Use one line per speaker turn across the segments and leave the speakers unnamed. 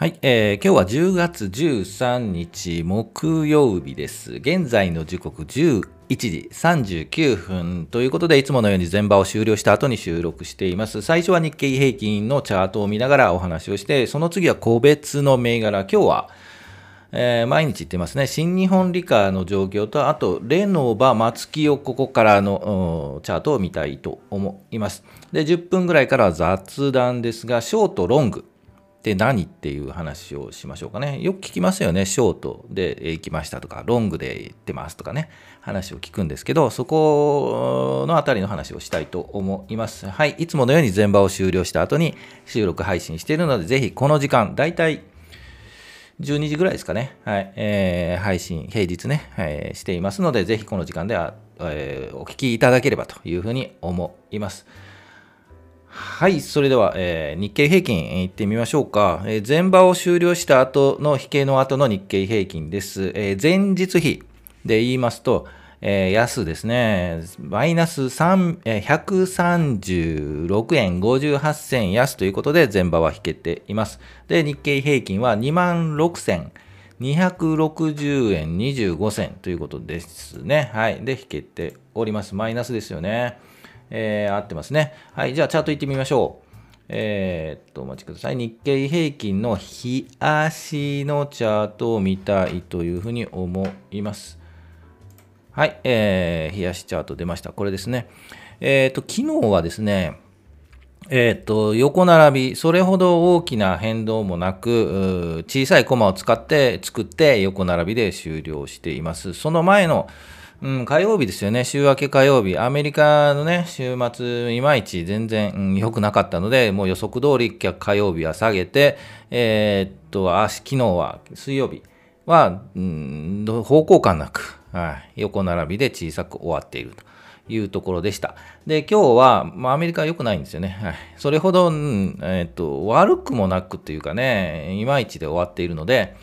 はい、えー今日は10月13日木曜日です。現在の時刻11時39分ということで、いつものように前場を終了した後に収録しています。最初は日経平均のチャートを見ながらお話をして、その次は個別の銘柄、今日は、えー毎日言ってますね、新日本理科の状況と、あと、レノバ、松木をここからのチャートを見たいと思います。で、10分ぐらいからは雑談ですが、ショート、ロング。って何っていう話をしましょうかね。よく聞きますよね。ショートで行きましたとか、ロングで行ってますとかね、話を聞くんですけど、そこのあたりの話をしたいと思います。はい。いつものように前場を終了した後に収録配信しているので、ぜひこの時間、だいたい12時ぐらいですかね。はい。えー配信、平日ね、えーしていますので、ぜひこの時間では、えーお聞きいただければというふうに思います。はい、それでは、えー日経平均いってみましょうか。えー前場を終了した後の引けの後の日経平均です。えー前日比で言いますと、えー安ですね、マイナス3えー136円58銭安ということで前場は引けています。で、日経平均は2万6 260円25銭ということですね。はい。で、引けております。マイナスですよね。えー合ってますね。はい。じゃあ、チャート行ってみましょう。えーっと、お待ちください。日経平均の日足のチャートを見たいというふうに思います。はい。えー、日足チャート出ました。これですね。えーっと、昨日はですね、えーっと、横並び、それほど大きな変動もなく、小さいコマを使って作って横並びで終了しています。その前の、うん、火曜日ですよね、週明け火曜日、アメリカのね、週末、いまいち全然うん良、くなかったので、もう予測通り火曜日は下げて、えーっと、あ昨日は、水曜日は、うん、方向感なく、はい、横並びで小さく終わっていると。いうところでした。で、今日は、まあ、アメリカは良くないんですよね。はい、それほど、うんえーっと、悪くもなくというかね、いまいちで終わっているので、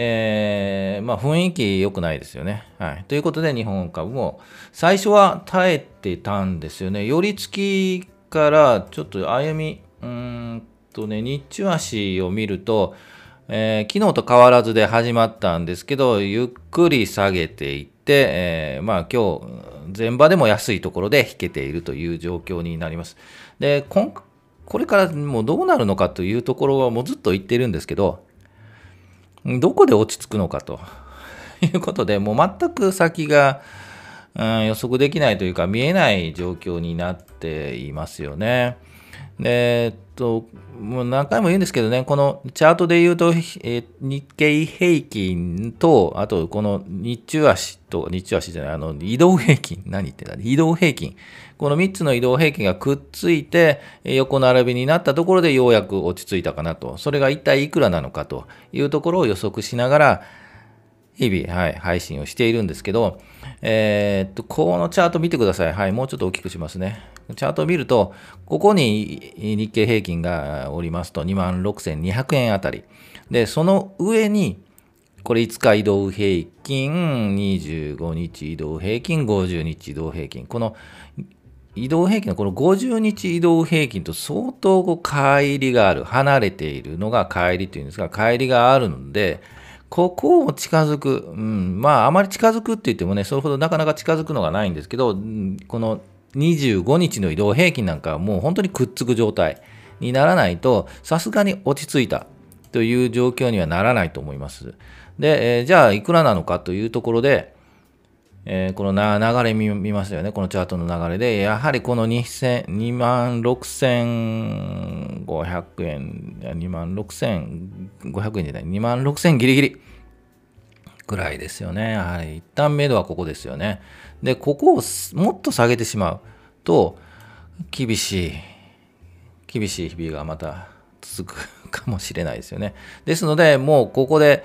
えーまあ、雰囲気良くないですよね。はい。ということで、日本株も最初は耐えてたんですよね。寄り付きからちょっと歩み、うーんとね、日中足を見ると、えー昨日と変わらずで始まったんですけど、ゆっくり下げていって、えーまあ今日、前場でも安いところで引けているという状況になります。で、ここれからもうどうなるのかというところはもうずっと言ってるんですけど、どこで落ち着くのかと いうことで、もう全く先が、うん予測できないというか、見えない状況になっていますよね。でえっと、もう何回も言うんですけどね、このチャートで言うと、えー日経平均と、あとこの日中足と、日中足じゃない、あの移動平均、何言ってんだ、移動平均。この3つの移動平均がくっついて、横並びになったところでようやく落ち着いたかなと。それが一体いくらなのかというところを予測しながら、日々、はい、配信をしているんですけど、えーっと、このチャート見てください。はい、もうちょっと大きくしますね。チャートを見ると、ここに日経平均がおりますと、26,200円あたり。で、その上に、これ5日移動平均、25日移動平均、50日移動平均。この移動平均のこの50日移動平均と相当こう乖離がある、離れているのが乖離というんですが、乖離があるので、ここを近づく、うん、まあ、あまり近づくって言ってもね、それほどなかなか近づくのがないんですけど、この25日の移動平均なんかはもう本当にくっつく状態にならないと、さすがに落ち着いたという状況にはならないと思います。で、えーじゃあいくらなのかというところで、えーこの流れ見見ますよね、このチャートの流れで、やはりこの2万6500円、2万6500円じゃない、2万6000ギリギリぐらいですよね。やはり一旦目処はここですよね。で、ここをもっと下げてしまうと、厳しい、厳しい日々がまた続くかもしれないですよね。ですので、もうここで、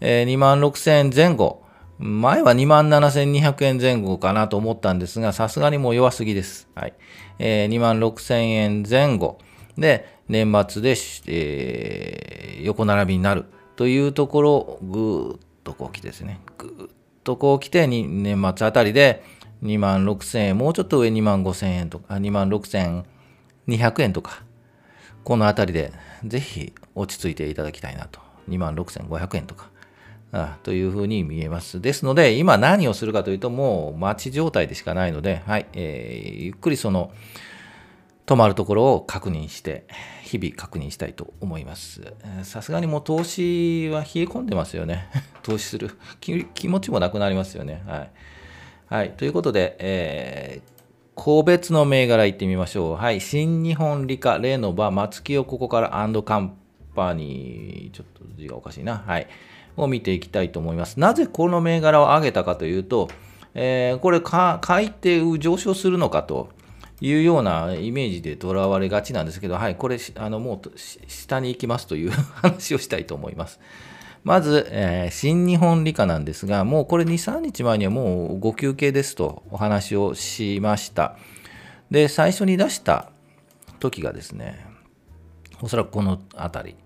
えー2万6000円前後、前は2万7200円前後かなと思ったんですが、さすがにもう弱すぎです。はい。えー2万6000円前後で、年末で、えー横並びになるというところをぐーっとこう来てですね、ぐっとこう来て、年末あたりで2万6000円、もうちょっと上2万5000円とか、2万6200円とか、この辺りでぜひ落ち着いていただきたいなと。2万6500円とか。あというふうに見えます。ですので、今何をするかというと、もう待ち状態でしかないので、はい、えー、ゆっくりその、止まるところを確認して、日々確認したいと思います。さすがにもう投資は冷え込んでますよね。投資する気持ちもなくなりますよね。はい。はい、ということで、えー、個別の銘柄いってみましょう。はい、新日本理科、レノバ、松木をここからアンドカンパニー、ちょっと字がおかしいな。はい。を見ていきたいと思います。なぜこの銘柄を上げたかというと、えー、これか、買い手上昇するのかというようなイメージでとらわれがちなんですけど、はい、これ、あのもう下に行きますという 話をしたいと思います。まず、えー、新日本理科なんですが、もうこれ2、3日前にはもうご休憩ですとお話をしました。で、最初に出した時がですね、おそらくこの辺り、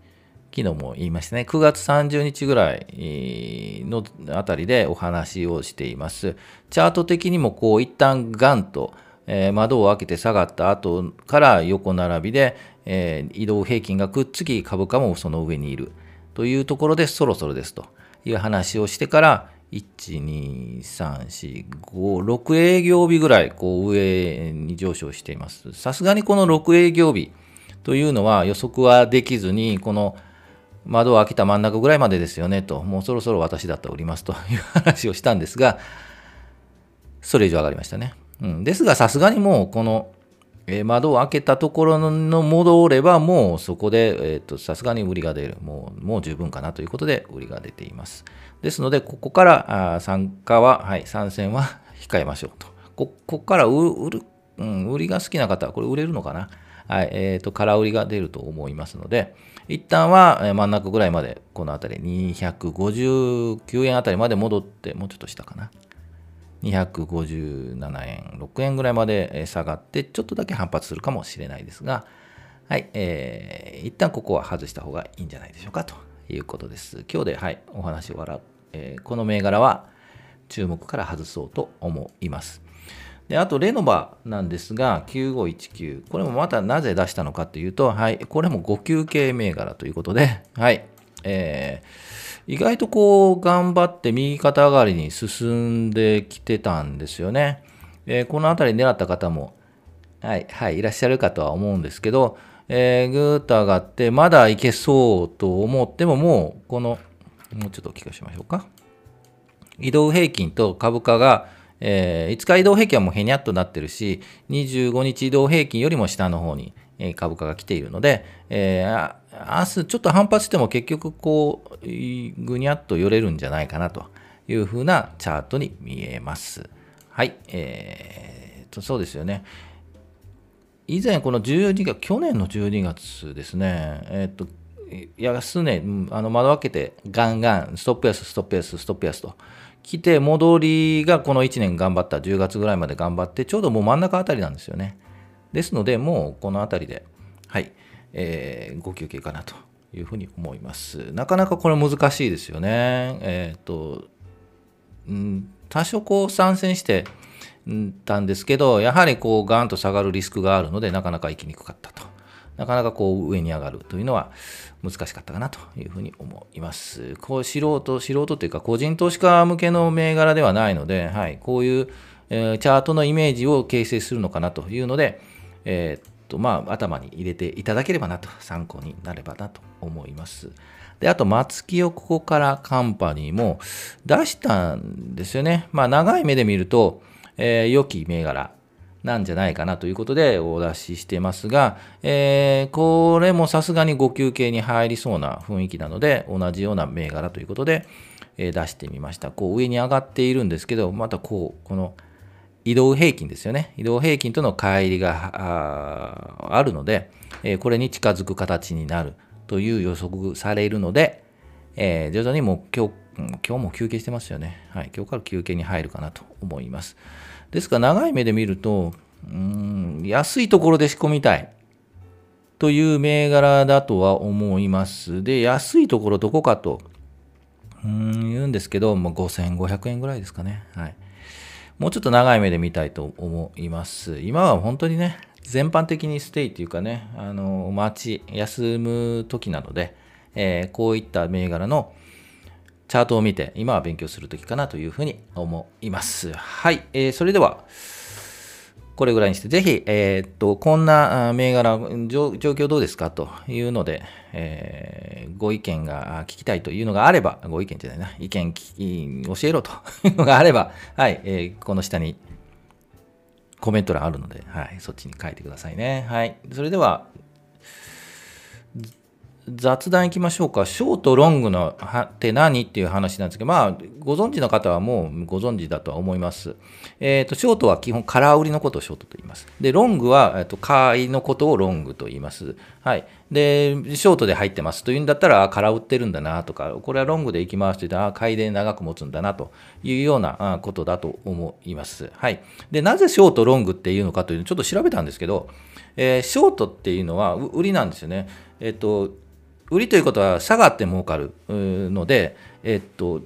昨日も言いましたね、9月30日ぐらいのあたりでお話をしています。チャート的にもこう一旦ガンと、えー、窓を開けて下がった後から横並びで、えー、移動平均がくっつき株価もその上にいるというところでそろそろですという話をしてから1、2、3、4、5、6営業日ぐらいこう上に上昇しています。さすがにこの6営業日というのは予測はできずにこの窓を開けた真ん中ぐらいまでですよねと、もうそろそろ私だっておりますという話をしたんですが、それ以上上がりましたね。うん、ですが、さすがにもうこの、えー、窓を開けたところの戻れば、もうそこで、さすがに売りが出る。もう、もう十分かなということで、売りが出ています。ですので、ここからあ参加は、はい、参戦は控えましょうと。ここから売る、うん、売りが好きな方は、これ売れるのかな？はい、えっ、ー、と、空売りが出ると思いますので、一旦は真ん中ぐらいまで、この辺り、259円あたりまで戻って、もうちょっと下かな。257円、6円ぐらいまで下がって、ちょっとだけ反発するかもしれないですが、はい、えー、一旦ここは外した方がいいんじゃないでしょうかということです。今日で、はい、お話を笑う、えー、この銘柄は注目から外そうと思います。であと、レノバなんですが、9519。これもまたなぜ出したのかというと、はい、これも5級系銘柄ということで、はい、えー、意外とこう、頑張って右肩上がりに進んできてたんですよね。えー、この辺り狙った方も、はい、はい、いらっしゃるかとは思うんですけど、えー、ぐーっと上がって、まだいけそうと思っても、もう、この、もうちょっと聞かせましょうか。移動平均と株価が、えー、5日移動平均はもうへにゃっとなってるし、25日移動平均よりも下の方に株価が来ているので、えー、明日ちょっと反発しても結局こう、ぐにゃっと寄れるんじゃないかなというふうなチャートに見えます。はい、えー、と、そうですよね。以前この12月、去年の12月ですね、えっ、ー、と、安値、あの窓開けてガンガン、ストップ安、ストップ安、ストップ安と来て、戻りがこの1年頑張った、10月ぐらいまで頑張って、ちょうどもう真ん中あたりなんですよね。ですので、もうこのあたりで、はい、えー、ご休憩かなというふうに思います。なかなかこれ難しいですよね。えっ、ー、と、うん、多少こう参戦してたんですけど、やはりこうガーンと下がるリスクがあるので、なかなか行きにくかったと。なかなかこう上に上がるというのは難しかったかなというふうに思います。こう素人、素人というか個人投資家向けの銘柄ではないので、はい、こういう、えー、チャートのイメージを形成するのかなというので、えー、っと、まあ、頭に入れていただければなと、参考になればなと思います。で、あと、松木をここからカンパニーも出したんですよね。まあ、長い目で見ると、えー、良き銘柄なんじゃないかなということでお出ししてますが、えー、これもさすがに5級系に入りそうな雰囲気なので、同じような銘柄ということで、えー、出してみました。こう上に上がっているんですけど、またこう、この移動平均ですよね。移動平均との乖離があるので、え、これに近づく形になるという予測されるので、えー、徐々にもう今日、今日も休憩してますよね。はい。今日から休憩に入るかなと思います。ですから長い目で見ると、うん、安いところで仕込みたいという銘柄だとは思います。で、安いところどこかと、うん、言うんですけど、もう5500円ぐらいですかね。はい。もうちょっと長い目で見たいと思います。今は本当にね、全般的にステイっていうかね、あの、待ち、休む時なので、えー、こういった銘柄のチャートを見て、今は勉強する時かなというふうに思います。はい、えー、それでは、これぐらいにして、ぜひ、えー、っと、こんな銘柄状、況どうですか？というので、えー、ご意見が聞きたいというのがあれば、ご意見じゃないな、意見教えろと いうのがあれば、はい、えー、この下にコメント欄あるので、はい、そっちに書いてくださいね。はい、それでは、雑談いきましょうか。ショート、ロングのって何？っていう話なんですけど、まあ、ご存知の方はもうご存知だとは思います。えっ、ー、と、ショートは基本、空売りのことをショートと言います。で、ロングは、えっ、ー、と、買いのことをロングと言います。はい。で、ショートで入ってますというんだったら、空売ってるんだなとか、これはロングで行きますと言ったら、買いで長く持つんだなというようなことだと思います。はい。で、なぜショート、ロングっていうのかというのをちょっと調べたんですけど、えー、ショートっていうのは売りなんですよね。えっ、と、売りということは下がって儲かるので、えっと、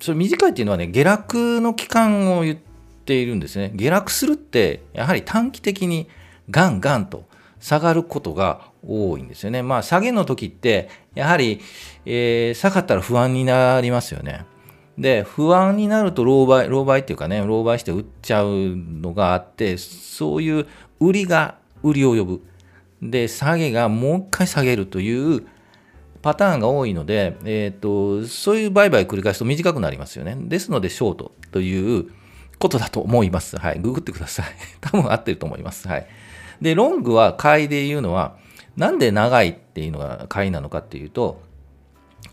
それ短いっていうのはね、下落の期間を言っているんですね。下落するって、やはり短期的にガンガンと下がることが多いんですよね。まあ、下げの時って、やはり、えー、下がったら不安になりますよね。で、不安になると狼狽、狼狽っていうかね、狼狽して売っちゃうのがあって、そういう売りが売りを呼ぶ。で、下げがもう一回下げるというパターンが多いので、えーと、そういう売買繰り返すと短くなりますよね。ですので、ショートということだと思います。はい。ググってください。多分合ってると思います。はい。で、ロングは買いで言うのは、なんで長いっていうのが買いなのかっていうと、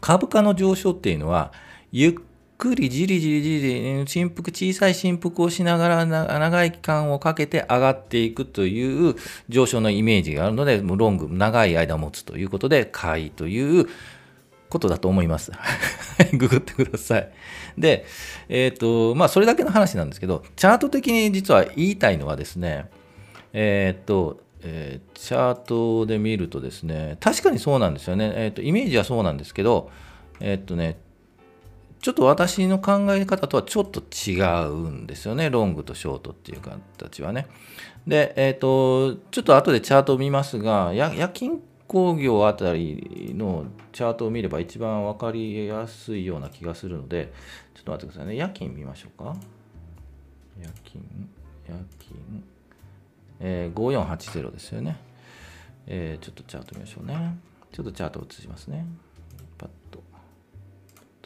株価の上昇っていうのは、ゆっくりじりじりじり振幅、小さい振幅をしながら長い期間をかけて上がっていくという上昇のイメージがあるので、ロング、長い間持つということで、買いということだと思います。ググってください。で、えっ、ー、と、まあ、それだけの話なんですけど、チャート的に実は言いたいのはですね、えっ、ー、と、えー、チャートで見るとですね、確かにそうなんですよね。えっ、と、イメージはそうなんですけど、えっ、とね、ちょっと私の考え方とはちょっと違うんですよね。ロングとショートっていう形はね。で、えっ、ー、と、ちょっと後でチャートを見ますが、夜勤工業あたりのチャートを見れば一番分かりやすいような気がするので、ちょっと待ってくださいね。夜勤見ましょうか。夜勤、夜勤、えー、5480ですよね。えー、ちょっとチャート見ましょうね。ちょっとチャートを映しますね。パッと。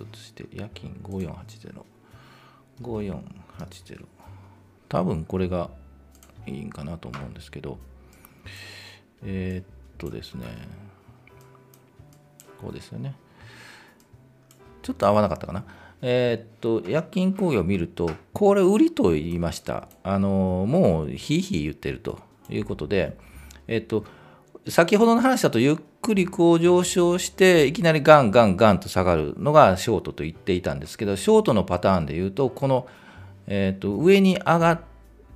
として夜勤5480。5480。多分これがいいんかなと思うんですけど、えー、っとですね、こうですよね。ちょっと合わなかったかな。えー、っと、夜勤工業を見ると、これ売りと言いました。あの、もうひいひい言ってるということで、えー、っと、先ほどの話だとゆっくりこう上昇していきなりガンガンガンと下がるのがショートと言っていたんですけどショートのパターンで言うとこの、えーと、上に上がっ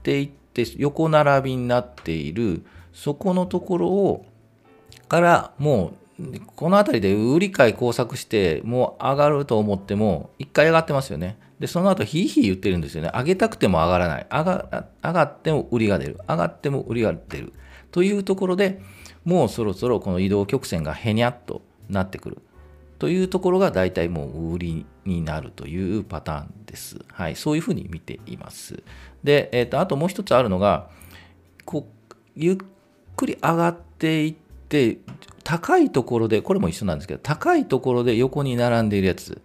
ていって横並びになっているそこのところをからもうこの辺りで売り買い工作してもう上がると思っても一回上がってますよね。でその後ひいひい言ってるんですよね。上げたくても上がらない。上が上がっても売りが出る。上がっても売りが出る。というところでもうそろそろこの移動曲線がへにゃっとなってくるというところが大体もう売りになるというパターンです。はい、そういうふうに見ています。で、えーと、あともう一つあるのがこうゆっくり上がっていって高いところでこれも一緒なんですけど高いところで横に並んでいるやつ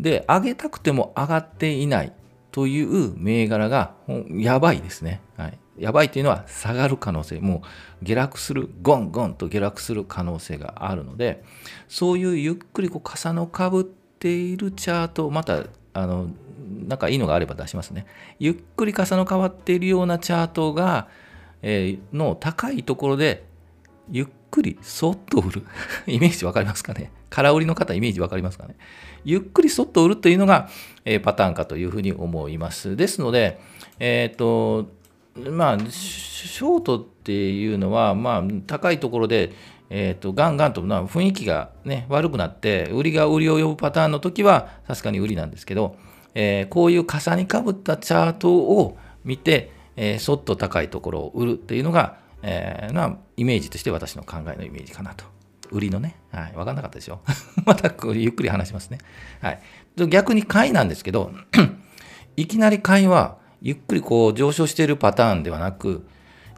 で上げたくても上がっていないという銘柄がやばいですね。はい、やばいというのは下がる可能性、もう下落する、ゴンゴンと下落する可能性があるので、そういうゆっくりこう傘のかぶっているチャート、また、あの、なんかいいのがあれば出しますね。ゆっくり傘の変わっているようなチャートが、えー、の高いところで、ゆっくりそっと売る。イメージわかりますかね？空売りの方、イメージわかりますかね？ゆっくりそっと売るというのが、えー、パターンかというふうに思います。ですので、えっ、ー、と、まあ、ショートっていうのは、まあ、高いところで、えーと、ガンガンとな雰囲気が、ね、悪くなって売りが売りを呼ぶパターンの時は確かに売りなんですけど、えー、こういう重にかぶったチャートを見て、えー、そっと高いところを売るっていうのが、えー、まイメージとして私の考えのイメージかなと。売りのね、はい、分かんなかったでしょ？またゆっくり話しますね。はい、逆に買いなんですけど、いきなり買いはゆっくりこう上昇しているパターンではなく、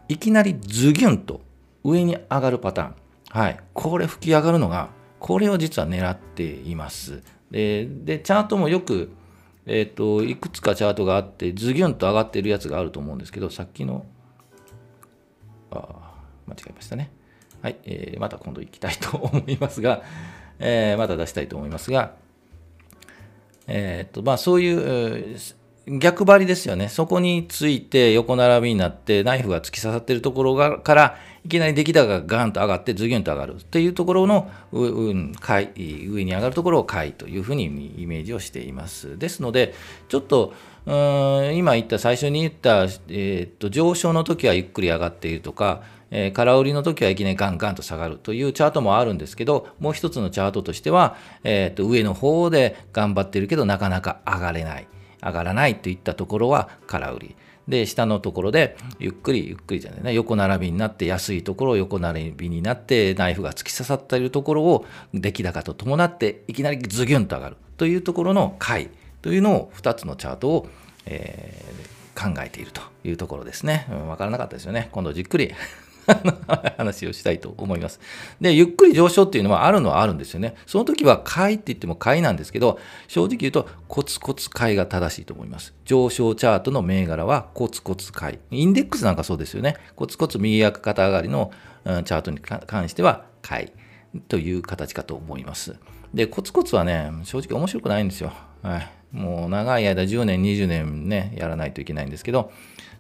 いきなりズギュンと上に上がるパターン。はい、これ吹き上がるのが、これを実は狙っています。で、でチャートもよく、えっ、ー、と、いくつかチャートがあって、ズギュンと上がってるやつがあると思うんですけど、さっきの、あ間違えましたね。はい、えー、また今度行きたいと思いますが、えー、また出したいと思いますが、えー、っと、まあそういう、逆張りですよね。そこについて横並びになって、ナイフが突き刺さってるところがから、いきなり出来高がガーンと上がって、ズギュンと上がるっていうところの、うん、買い、上に上がるところを買いというふうにイメージをしています。ですので、ちょっと、うん今言った最初に言った、えー、っと上昇の時はゆっくり上がっているとか、えー、空売りの時はいきなりガンガンと下がるというチャートもあるんですけど、もう一つのチャートとしては、えー、と上の方で頑張ってるけど、なかなか上がれない、上がらないといったところは空売り。で、下のところで、ゆっくり、ゆっくりじゃないね、横並びになって、安いところを横並びになって、ナイフが突き刺さっているところを、出来高と伴って、いきなりズギュンと上がるというところの買いというのを、2つのチャートを、えー、考えているというところですね。わ、うん、からなかったですよね。今度じっくり 話をしたいと思います。で、ゆっくり上昇っていうのはあるのはあるんですよね。その時は買いって言っても買いなんですけど、正直言うとコツコツ買いが正しいと思います。上昇チャートの銘柄はコツコツ買い。インデックスなんかそうですよね。コツコツ右肩上がりの、チャートに関しては買いという形かと思います。で、コツコツはね、正直面白くないんですよ。はい。もう長い間10年、20年ね、やらないといけないんですけど、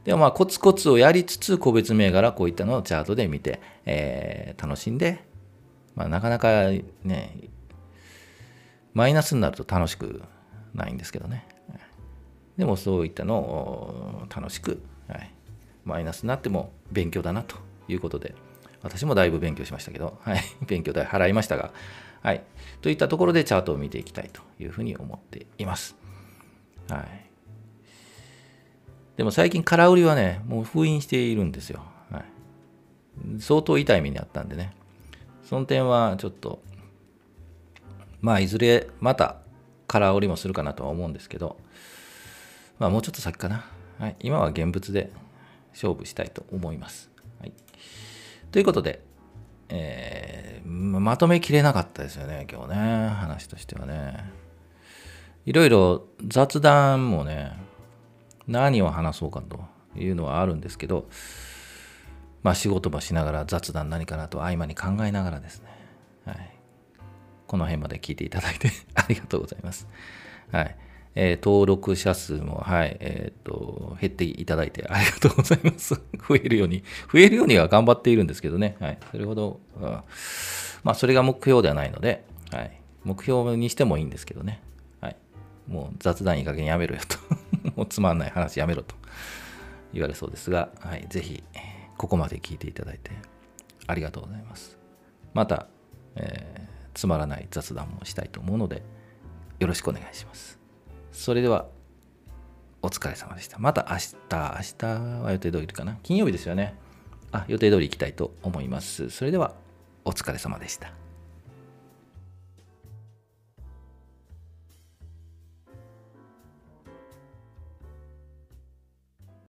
でもまあコツコツをやりつつ個別銘柄こういったのをチャートで見て、えー、楽しんで、まあ、なかなかねマイナスになると楽しくないんですけどね。でもそういったのを楽しく、はい、マイナスになっても勉強だなということで私もだいぶ勉強しましたけど、はい、勉強代払いましたが、はい、といったところでチャートを見ていきたいというふうに思っています。はい。でも最近空売りはね、もう封印しているんですよ。はい、相当痛い目にあったんでね。その点はちょっと、まあいずれまた空売りもするかなとは思うんですけど、まあもうちょっと先かな。はい、今は現物で勝負したいと思います。はい、ということで、えー、まとめきれなかったですよね、今日ね、話としてはね。いろいろ雑談もね、何を話そうかというのはあるんですけど、まあ仕事もしながら雑談何かなと合間に考えながらですね、はい、この辺まで聞いていただいて ありがとうございます。はい。えー、登録者数も、はい、えっ、ー、と、減っていただいてありがとうございます。増えるように、増えるようには頑張っているんですけどね、はい、それほど、うんまあ、それが目標ではないので、はい、目標にしてもいいんですけどね、はい、もう雑談いい加減やめろよと。もうつまんない話やめろと言われそうですが、はい、ぜひここまで聞いていただいてありがとうございます。また、えー、つまらない雑談もしたいと思うのでよろしくお願いします。それではお疲れ様でした。また明日、明日は予定通りかな？金曜日ですよね。あ、予定通り行きたいと思います。それではお疲れ様でした。